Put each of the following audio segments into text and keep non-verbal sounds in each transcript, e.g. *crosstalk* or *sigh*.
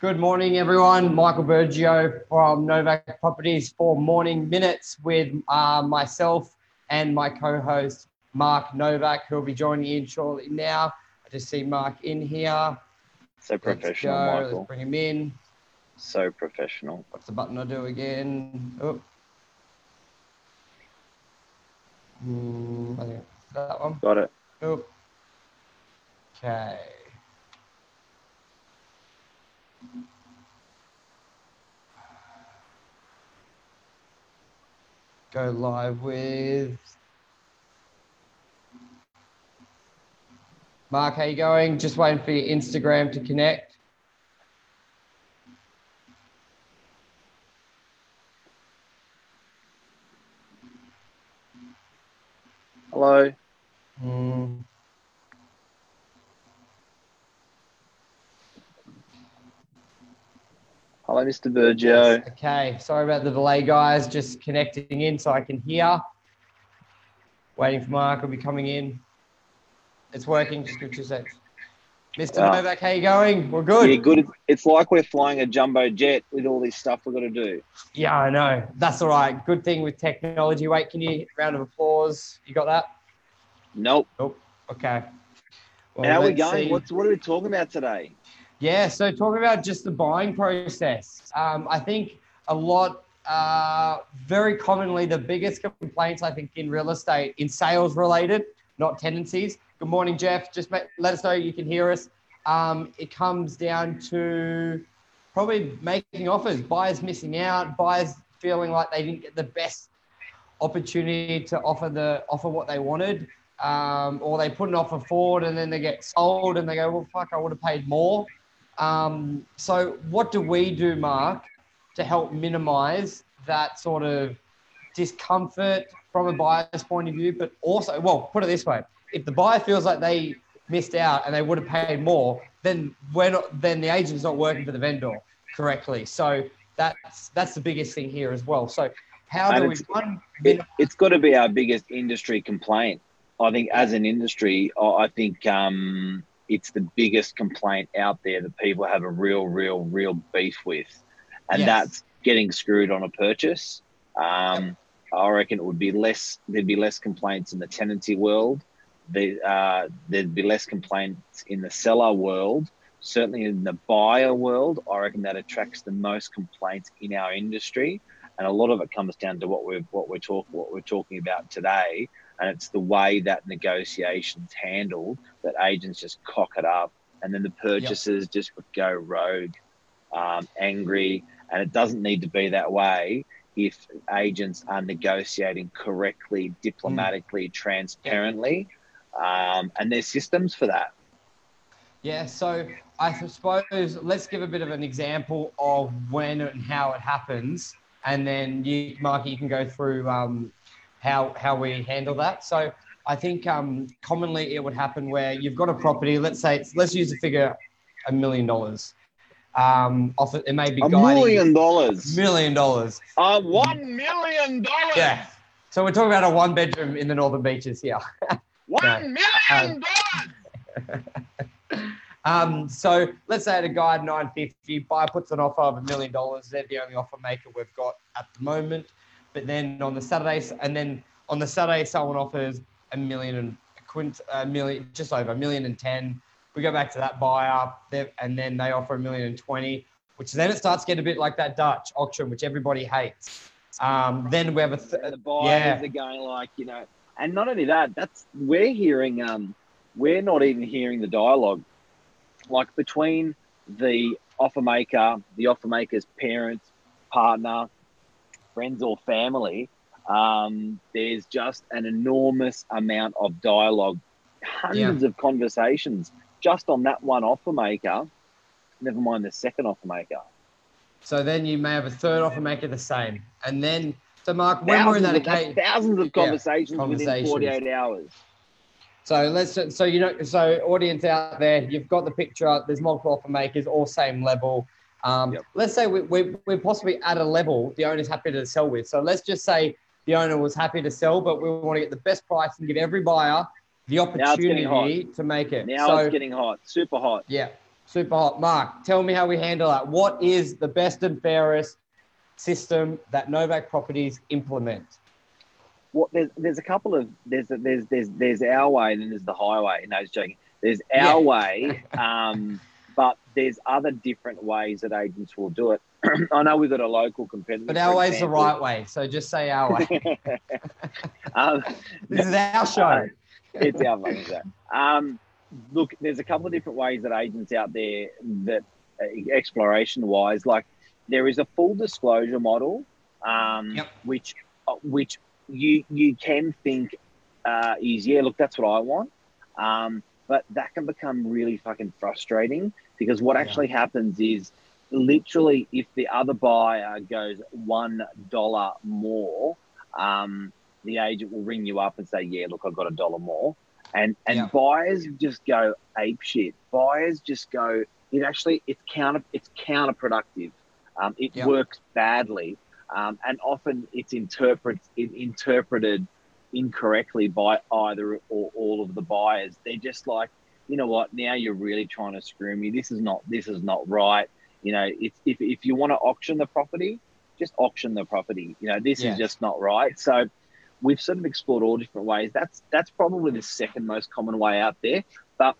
Good morning, everyone. Michael Bergio from Novak Properties for Morning Minutes with uh, myself and my co-host Mark Novak, who'll be joining in shortly now. I just see Mark in here. So professional, Let's go. Michael. Let's bring him in. So professional. What's the button I do again? Oh. Hmm, that one. Got it. Oh. Okay. Go live with Mark. How you going? Just waiting for your Instagram to connect. Hello. Hmm. Hello, Mr. Bergio. Okay, sorry about the delay, guys. Just connecting in so I can hear. Waiting for Mark. Will be coming in. It's working. Just give two seconds. Mr. Ah. Novak, how you going? We're good. Yeah, good. It's like we're flying a jumbo jet with all this stuff we've got to do. Yeah, I know. That's all right. Good thing with technology. Wait, can you round of applause? You got that? Nope. Nope. Okay. Well, How are we going? see. What's what are we talking about today? Yeah, so talking about just the buying process, um, I think a lot, uh, very commonly, the biggest complaints I think in real estate, in sales related, not tendencies. Good morning, Jeff. Just ma- let us know you can hear us. Um, it comes down to probably making offers, buyers missing out, buyers feeling like they didn't get the best opportunity to offer the offer what they wanted, um, or they put an offer forward and then they get sold and they go, well, fuck, I would have paid more. Um, so, what do we do, Mark, to help minimize that sort of discomfort from a buyer's point of view? But also, well, put it this way if the buyer feels like they missed out and they would have paid more, then we're not, then the agent's not working for the vendor correctly. So, that's that's the biggest thing here as well. So, how And do we it's- one It, it's got to be our biggest industry complaint. I think as an industry, I I think um, it's the biggest complaint out there that people have a real, real, real beef with, and Yes. that's getting screwed on a purchase. Um, I reckon it would be less. There'd be less complaints in the tenancy world. The, uh, there'd be less complaints in the seller world. Certainly in the buyer world, I reckon that attracts the most complaints in our industry and a lot of it comes down to what we're what we're talking what we're talking about today, and it's the way that negotiations handled that agents just cock it up, and then the purchasers just would go rogue, um, angry, and it doesn't need to be that way if agents are negotiating correctly, diplomatically, transparently, um, and there's systems for that. Yeah, so I suppose let's give a bit of an example of when and how it happens, and then you, Marky, you can go through um, how how we handle that. So I think um, commonly it would happen where you've got a property. Let's say it's, let's use a figure a million dollars. Um, off it, it may be A guiding million dollars. million dollars. A one million dollars. Yeah. So we're talking about a one bedroom in the Northern Beaches here. *laughs* One million dollars. *laughs* Um, so let's say at a guide 950, buyer puts an offer of a million dollars. They're the only offer maker we've got at the moment. But then on the Saturday, and then on the Saturday, someone offers a million and a quint, a million, just over a million and ten. We go back to that buyer, and then they offer a million and twenty, which then it starts getting a bit like that Dutch auction, which everybody hates. Um, then we have a th- the buyers yeah. are going like you know and not only that that's we're hearing um we're not even hearing the dialogue like between the offer maker the offer maker's parents partner friends or family um, there's just an enormous amount of dialogue hundreds of conversations just on that one offer maker never mind the second offer maker So then you may have a third offer maker the same. And then, so Mark, when we're in that Thousands occasion, thousands of conversations, conversations. within 48 hours so let's, so you know, so audience out there, you've got the picture. There's multiple offer makers, all same level. Um, Yep. Let's say we, we, we're possibly at a level the owner's happy to sell with. So let's just say the owner was happy to sell, but we want to get the best price and give every buyer the opportunity to make it. Now so, it's getting hot, super hot. Yeah. Super hot. Mark, tell me how we handle that. What is the best and fairest system that Novak Properties implement? Well, there's there's a couple of there's there's there's there's our way and then there's the highway. No, I was joking. There's our yeah. way, *laughs* um, but there's other different ways that agents will do it. *clears throat* I know we've got a local competitor. But our way is the right way, so just say our way. *laughs* *laughs* um, this is our show. *laughs* It's our show. Um, look, there's a couple of different ways that agents out there that uh, exploration wise, like there is a full disclosure model, um, yep. which uh, which you you can think uh, is yeah, look, that's what I want, um, but that can become really fucking frustrating because what actually happens is literally if the other buyer goes one dollar more, um, the agent will ring you up and say, yeah, look, I've got a dollar more and and yeah. buyers just go ape shit. Buyers just go. It actually it's counter it's counterproductive. Um, it yeah. works badly, um, and often it's interpret it, interpreted incorrectly by either or all of the buyers. They're just like, you know what? Now you're really trying to screw me. This is not this is not right. You know, it's, if if you want to auction the property, just auction the property. You know, this yeah. is just not right. So we've sort of explored all different ways. That's that's probably the second most common way out there. But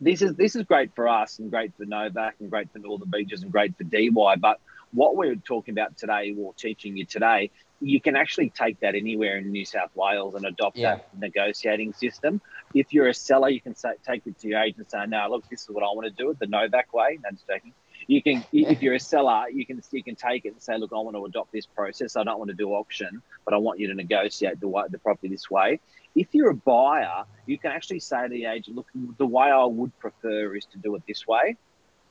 this is this is great for us and great for Novak and great for Northern Beaches and great for Dee Why. But what we're talking about today or teaching you today, you can actually take that anywhere in New South Wales and adopt yeah. that negotiating system. If you're a seller, you can say, take it to your agent and say, no, look, this is what I want to do it the Novak way. No, just joking you can if you're a seller you can you can take it and say look i want to adopt this process i don't want to do auction but i want you to negotiate the, the property this way if you're a buyer you can actually say to the agent look the way i would prefer is to do it this way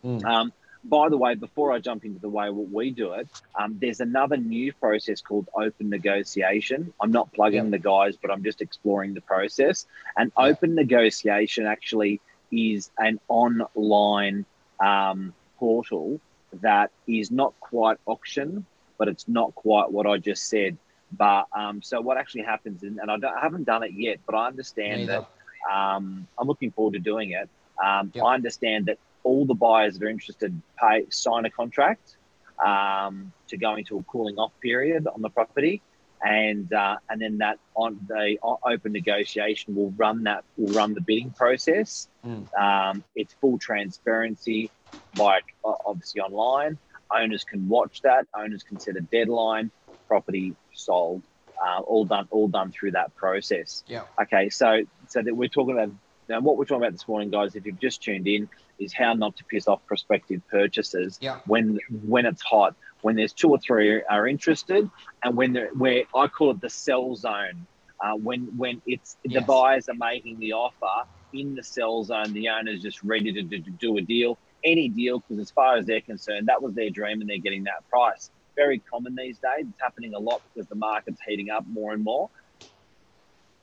mm. um, by the way, before I jump into the way we do it, um, there's another new process called open negotiation. I'm not plugging the guys, but I'm just exploring the process. And open negotiation actually is an online um, portal that is not quite auction, but it's not quite what I just said. But um, so what actually happens, and I, I, haven't done it yet, but I understand that um, I'm looking forward to doing it. Um, yep. I understand that all the buyers that are interested pay sign a contract um, to go into a cooling off period on the property, and uh, and then that on the open negotiation will run that will run the bidding process. Mm. Um, it's full transparency like obviously online. Owners can watch that. Owners can set a deadline. Property sold. Uh, all done. All done through that process. Yeah. Okay. So so that we're talking about now. What we're talking about this morning, guys, if you've just tuned in, is how not to piss off prospective purchasers yeah. when when it's hot, when there's two or three are interested, and when they're where I call it the sell zone. Uh, when when it's yes. the buyers are making the offer in the sell zone, the owner's just ready to, to, to do a deal any deal because, as far as they're concerned, that was their dream and they're getting that price. Very common these days. It's happening a lot because the market's heating up more and more.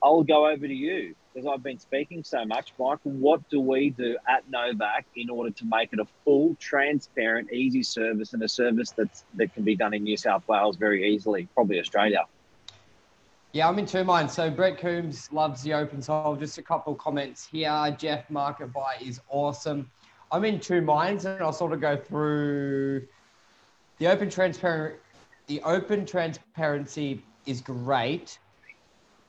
I'll go over to you because I've been speaking so much. Michael, what do we do at Novak in order to make it a full, transparent, easy service and a service that's, that can be done in New South Wales very easily, probably Australia? Yeah, I'm in two minds. So Brett Coombs loves the open soul. Just a couple of comments here. Jeff Market Buy is awesome. I'm in two minds, and I'll sort of go through the open transparent. The open transparency is great,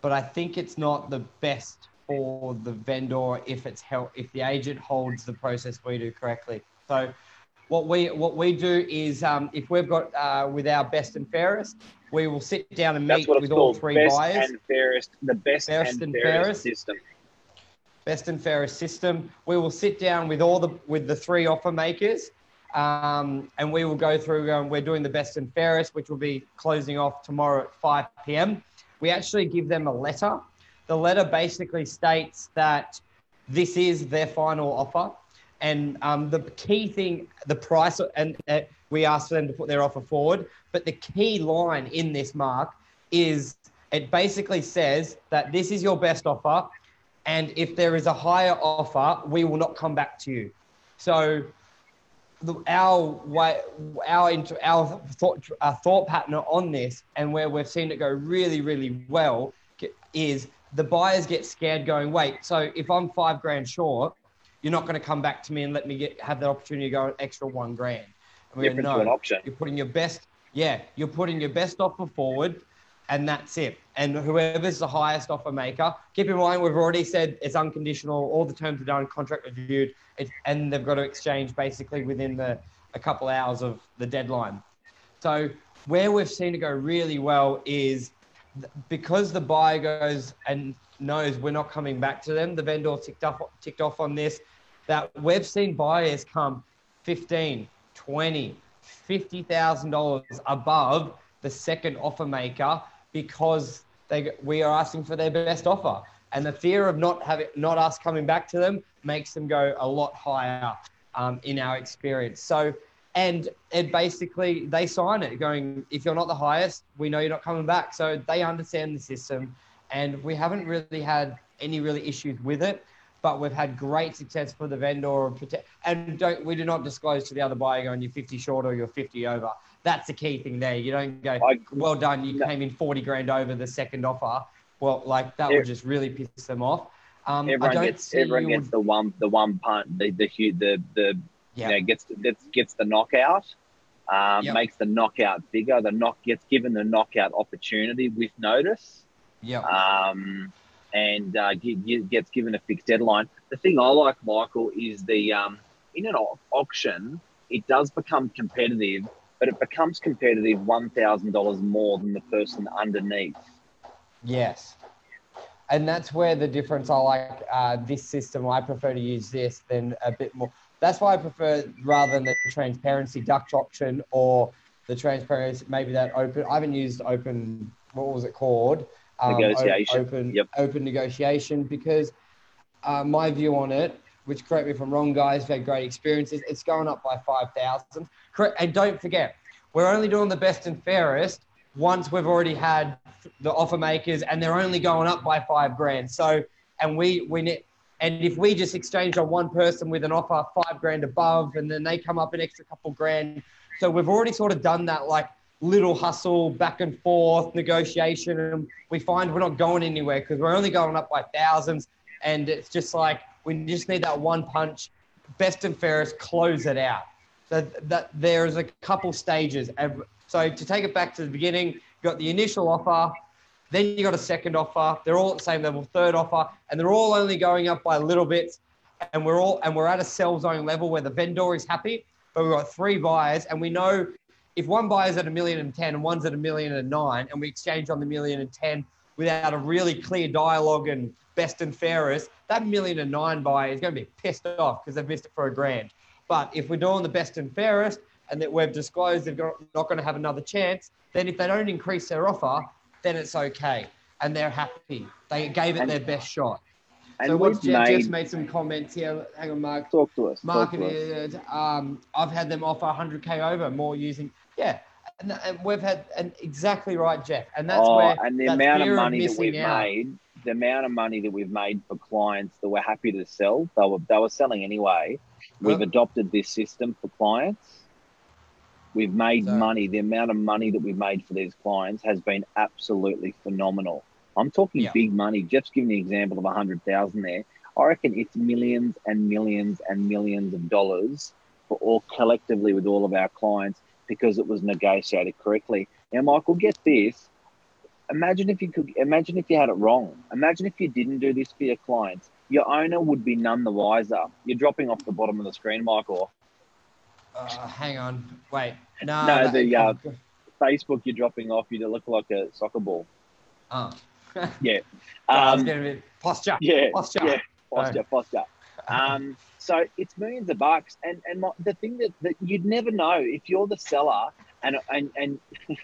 but I think it's not the best for the vendor if it's held, if the agent holds the process we do correctly. So what we what we do is um, if we've got uh, with our best and fairest, we will sit down and meet with all three best buyers. And fairest, the best, best and, and fairest, fairest system best and fairest system. We will sit down with all the with the three offer makers, um, and we will go through. Um, we're doing the best and fairest, which will be closing off tomorrow at 5 p.m. We actually give them a letter. The letter basically states that this is their final offer, and um, the key thing, the price, and uh, we ask them to put their offer forward. But the key line in this mark is it basically says that this is your best offer and if there is a higher offer, we will not come back to you. So the, our way, our into our thought, our thought pattern on this, and where we've seen it go really, really well, is the buyers get scared, going, wait. So if I'm five grand short, you're not going to come back to me and let me get have the opportunity to go an extra one grand. And we go, no, to an option. You're putting your best, yeah, you're putting your best offer forward, and that's it. And whoever's the highest offer maker, keep in mind we've already said it's unconditional. All the terms are done, contract reviewed, and they've got to exchange basically within the a couple hours of the deadline. So where we've seen it go really well is because the buyer goes and knows we're not coming back to them. The vendor ticked off ticked off on this. That we've seen buyers come 15, 20, fifty thousand dollars above the second offer maker because they we are asking for their best offer. And the fear of not having not us coming back to them makes them go a lot higher um, in our experience. So and it basically they sign it going if you're not the highest we know you're not coming back so they understand the system and we haven't really had any really issues with it but we've had great success for the vendor and don't we do not disclose to the other buyer going you're 50 short or you're 50 over that's the key thing there you don't go well done you came in 40 grand over the second offer well like that would just really piss them off um, everyone gets everyone gets the one the one punt the the the, the Yep. You know, gets gets gets the knockout, um, yep. makes the knockout bigger. The knock gets given the knockout opportunity with notice. Yeah. Um, and uh, gets given a fixed deadline. The thing I like, Michael, is the um, in an auction, it does become competitive, but it becomes competitive one thousand dollars more than the person underneath. Yes, and that's where the difference. I like uh, this system. I prefer to use this than a bit more that's why I prefer rather than the transparency Dutch auction or the transparency, maybe that open. I haven't used open. What was it called? Um, negotiation. Open, yep. open negotiation because uh, my view on it, which correct me if I'm wrong, guys, we've had great experiences. It's going up by five thousand. Correct, and don't forget, we're only doing the best and fairest once we've already had the offer makers, and they're only going up by five grand. So, and we we need, and if we just exchange on one person with an offer five grand above, and then they come up an extra couple grand, so we've already sort of done that like little hustle back and forth negotiation, and we find we're not going anywhere because we're only going up by thousands, and it's just like we just need that one punch, best and fairest, close it out. So that there's a couple stages. So to take it back to the beginning, you got the initial offer, then you got a second offer. They're all at the same level, third offer, and they're all only going up by little bits. And we're all and we're at a sell zone level where the vendor is happy, but we've got three buyers, and we know if one buyer's at a million and ten and one's at a million and nine, and we exchange on the million and ten without a really clear dialogue and best and fairest, that million and nine buyer is going to be pissed off because they've missed it for a grand. But if we're doing the best and fairest and that we've disclosed they're not going to have another chance, then if they don't increase their offer, then it's okay. And they're happy. They gave it and, their best shot. So what's Jeff, made, Jeff's made some comments here. Hang on, Mark. Talk to us. Mark, talk to us. Um, I've had them offer 100k over more using. Yeah, and, and, we've had and exactly right, Jeff. And that's oh, where and the amount of money that we've out. made, the amount of money that we've made for clients that we're happy to sell. They were they were selling anyway. We've adopted this system for clients We've made so, money. The amount of money that we've made for these clients has been absolutely phenomenal. I'm talking yeah. big money. Jeff's giving the example of a hundred thousand there. I reckon it's millions and millions and millions of dollars for all collectively with all of our clients because it was negotiated correctly. Now, Michael, get this. Imagine if you could imagine if you had it wrong. Imagine if you didn't do this for your clients. Your owner would be none the wiser. You're dropping off the bottom of the screen, Michael. Uh, hang on. Wait. No, no the uh, Facebook you're dropping off, you look like a soccer ball. Oh. *laughs* yeah. Um, posture. Yeah. Posture. Yeah. Posture. Posture. Um, so it's millions of bucks, and and my, the thing that, that you'd never know if you're the seller, and and and. *laughs*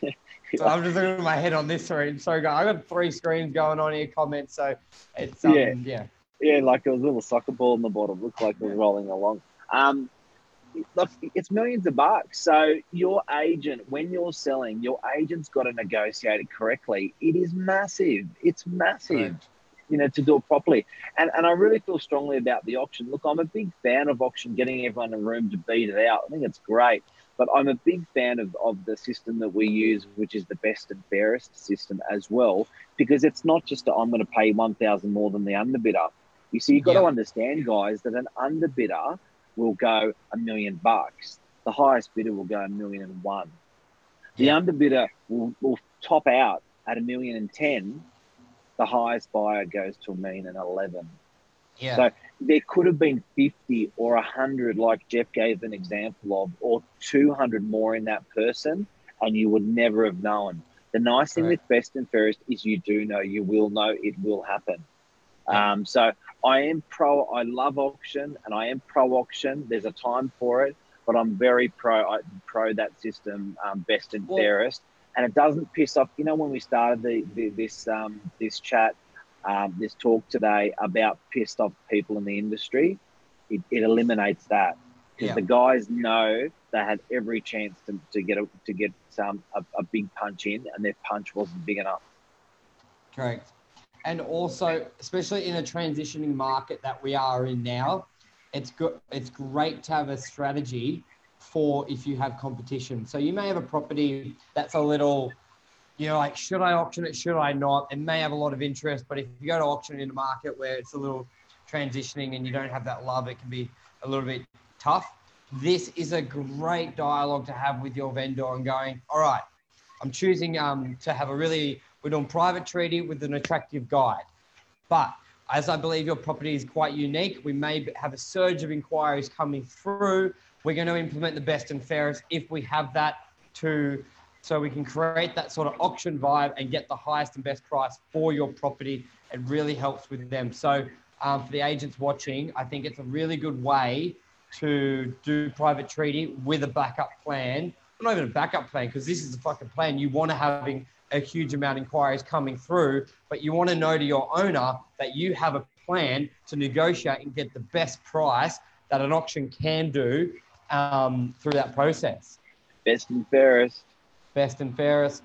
so I'm just looking at my head on this screen. So I got three screens going on here. Comments. So it's um, yeah. yeah. Yeah, like it was a little soccer ball on the bottom. Looked like it was rolling along. Um, look, it's millions of bucks. So your agent, when you're selling, your agent's got to negotiate it correctly. It is massive. It's massive. You know, to do it properly. And and I really feel strongly about the auction. Look, I'm a big fan of auction, getting everyone in a room to beat it out. I think it's great. But I'm a big fan of, of the system that we use, which is the best and fairest system as well, because it's not just I'm going to pay 1,000 more than the underbidder You see, you've got to understand, guys, that an underbidder will go a million bucks. The highest bidder will go a million and one. The Yeah. underbidder will, will top out at a million and ten. The highest buyer goes to a million and eleven. Yeah. So there could have been 50 or 100, like Jeff gave an example of, or 200 more in that person, and you would never have known. The nice thing Correct. with best and fairest is you do know, you will know, it will happen. Yeah. Um, so I am pro, I love auction and I am pro auction. There's a time for it, but I'm very pro, I, pro that system, um, best and Well- fairest. And it doesn't piss off. You know, when we started the, the this um, this chat, um, this talk today about pissed off people in the industry, it, it eliminates that because Yeah. the guys know they had every chance to, to get a, to get some a, a big punch in, and their punch wasn't big enough. Correct. And also, especially in a transitioning market that we are in now, it's good. It's great to have a strategy for if you have competition. So you may have a property that's a little, you know, like should I auction it? Should I not? It may have a lot of interest, but if you go to auction in a market where it's a little transitioning and you don't have that love, it can be a little bit tough. This is a great dialogue to have with your vendor and going, all right, I'm choosing um, to have a really, we're doing private treaty with an attractive guide. But as I believe your property is quite unique, we may have a surge of inquiries coming through. We're going to implement the best and fairest if we have that to, so we can create that sort of auction vibe and get the highest and best price for your property. It really helps with them. So um, for the agents watching, I think it's a really good way to do private treaty with a backup plan. Not even a backup plan, because this is a fucking plan. You want to having a huge amount of inquiries coming through, but you want to know to your owner that you have a plan to negotiate and get the best price that an auction can do um, through that process. Best and fairest. Best and fairest.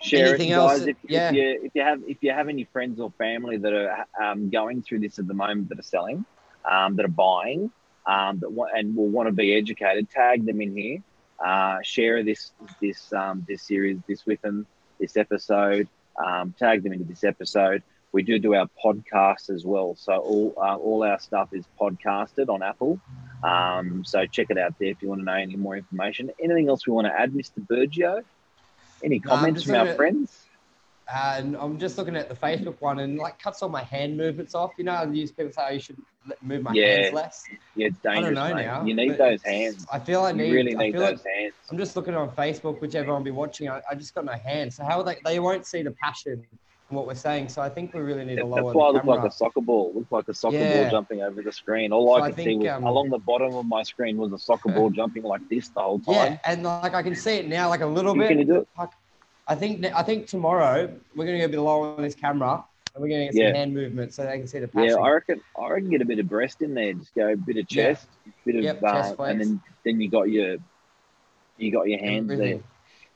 Share Anything it, else? guys. If, Yeah. if you if you have if you have any friends or family that are um, going through this at the moment that are selling, um, that are buying, um, that wa- and will want to be educated, tag them in here. Uh, share this this um, this series this with them this episode. Um, tag them into this episode. We do do our podcast as well, so all uh, all our stuff is podcasted on Apple. Um, so check it out there if you want to know any more information. Anything else we want to add, Mr. Bergio? Any comments just from our at- friends? And I'm just looking at the Facebook one and like cuts all my hand movements off. You know, I use people say oh, you should move my Yeah. hands less. Yeah, it's I dangerous. don't know mate. now. You need those hands. I feel I You need. really I need feel those like hands. I'm just looking on Facebook, which everyone will be watching. I, I just got no hands. So how are they? They won't see the passion what we're saying. So I think we really need to That's lower why I the look like a soccer ball. Look like a soccer Yeah. ball jumping over the screen. All So I I could see was um, along the bottom of my screen was a soccer ball *laughs* jumping like this the whole time. yeah, and like I can see it now, like a little bit. Can you do it? I think I think tomorrow we're gonna go a bit lower on this camera, and we're gonna get some Yeah. hand movement so they can see the passion. Yeah, I reckon. I reckon get a bit of breast in there. Just go a bit of Yeah. chest, bit of, Yep, uh, and then then you got your you got your hands Everything. there.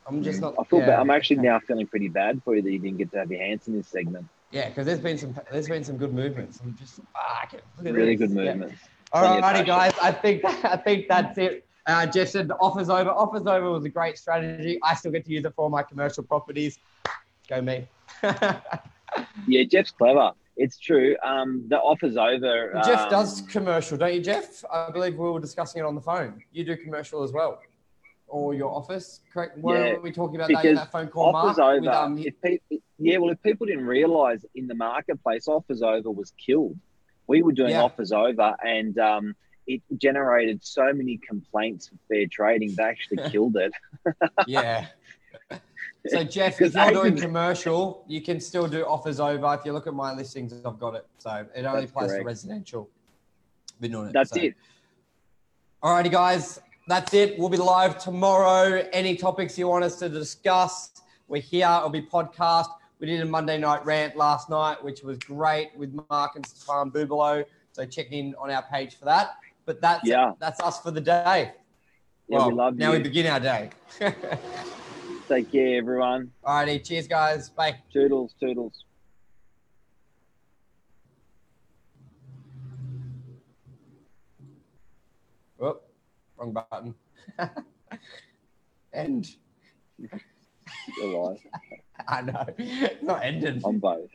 I'm just not. I feel yeah, bad. I'm actually now feeling pretty bad for you that you didn't get to have your hands in this segment. Yeah, because there's been some there's been some good movements. I'm just fuck it. Look at Really this. good Yeah. movements. All righty, guys. I think I think that's it. Uh, Jeff said the offers over. Offers over was a great strategy. I still get to use it for all my commercial properties. Go me. *laughs* Yeah, Jeff's clever. It's true. Um, the offer's over. Jeff um, does commercial, don't you, Jeff? I believe we were discussing it on the phone. You do commercial as well, or your office, correct? Were Yeah, we talking about that in that phone call, offers Mark? over. With, um, people, yeah, well, if people didn't realise in the marketplace, offers over was killed. We were doing Yeah. offers over, and um, it generated so many complaints for fair trading. They actually *laughs* killed it. *laughs* yeah. So Jeff, if you're doing commercial, you can still do offers over. If you look at my listings, I've got it. So it only applies to residential. Been doing it. That's so. it. Alrighty, guys, that's it. We'll be live tomorrow. Any topics you want us to discuss, we're here. It'll be podcast. We did a Monday night rant last night, which was great with Mark and Stefan Bubalo. So check in on our page for that. But that's Yeah. that's us for the day. Yeah, well, we love now you. we begin our day. Take care, everyone. *laughs* Alrighty, cheers, guys. Bye. Toodles, toodles. Wrong button. *laughs* End. You're right. *laughs* I know. It's not ended. On both.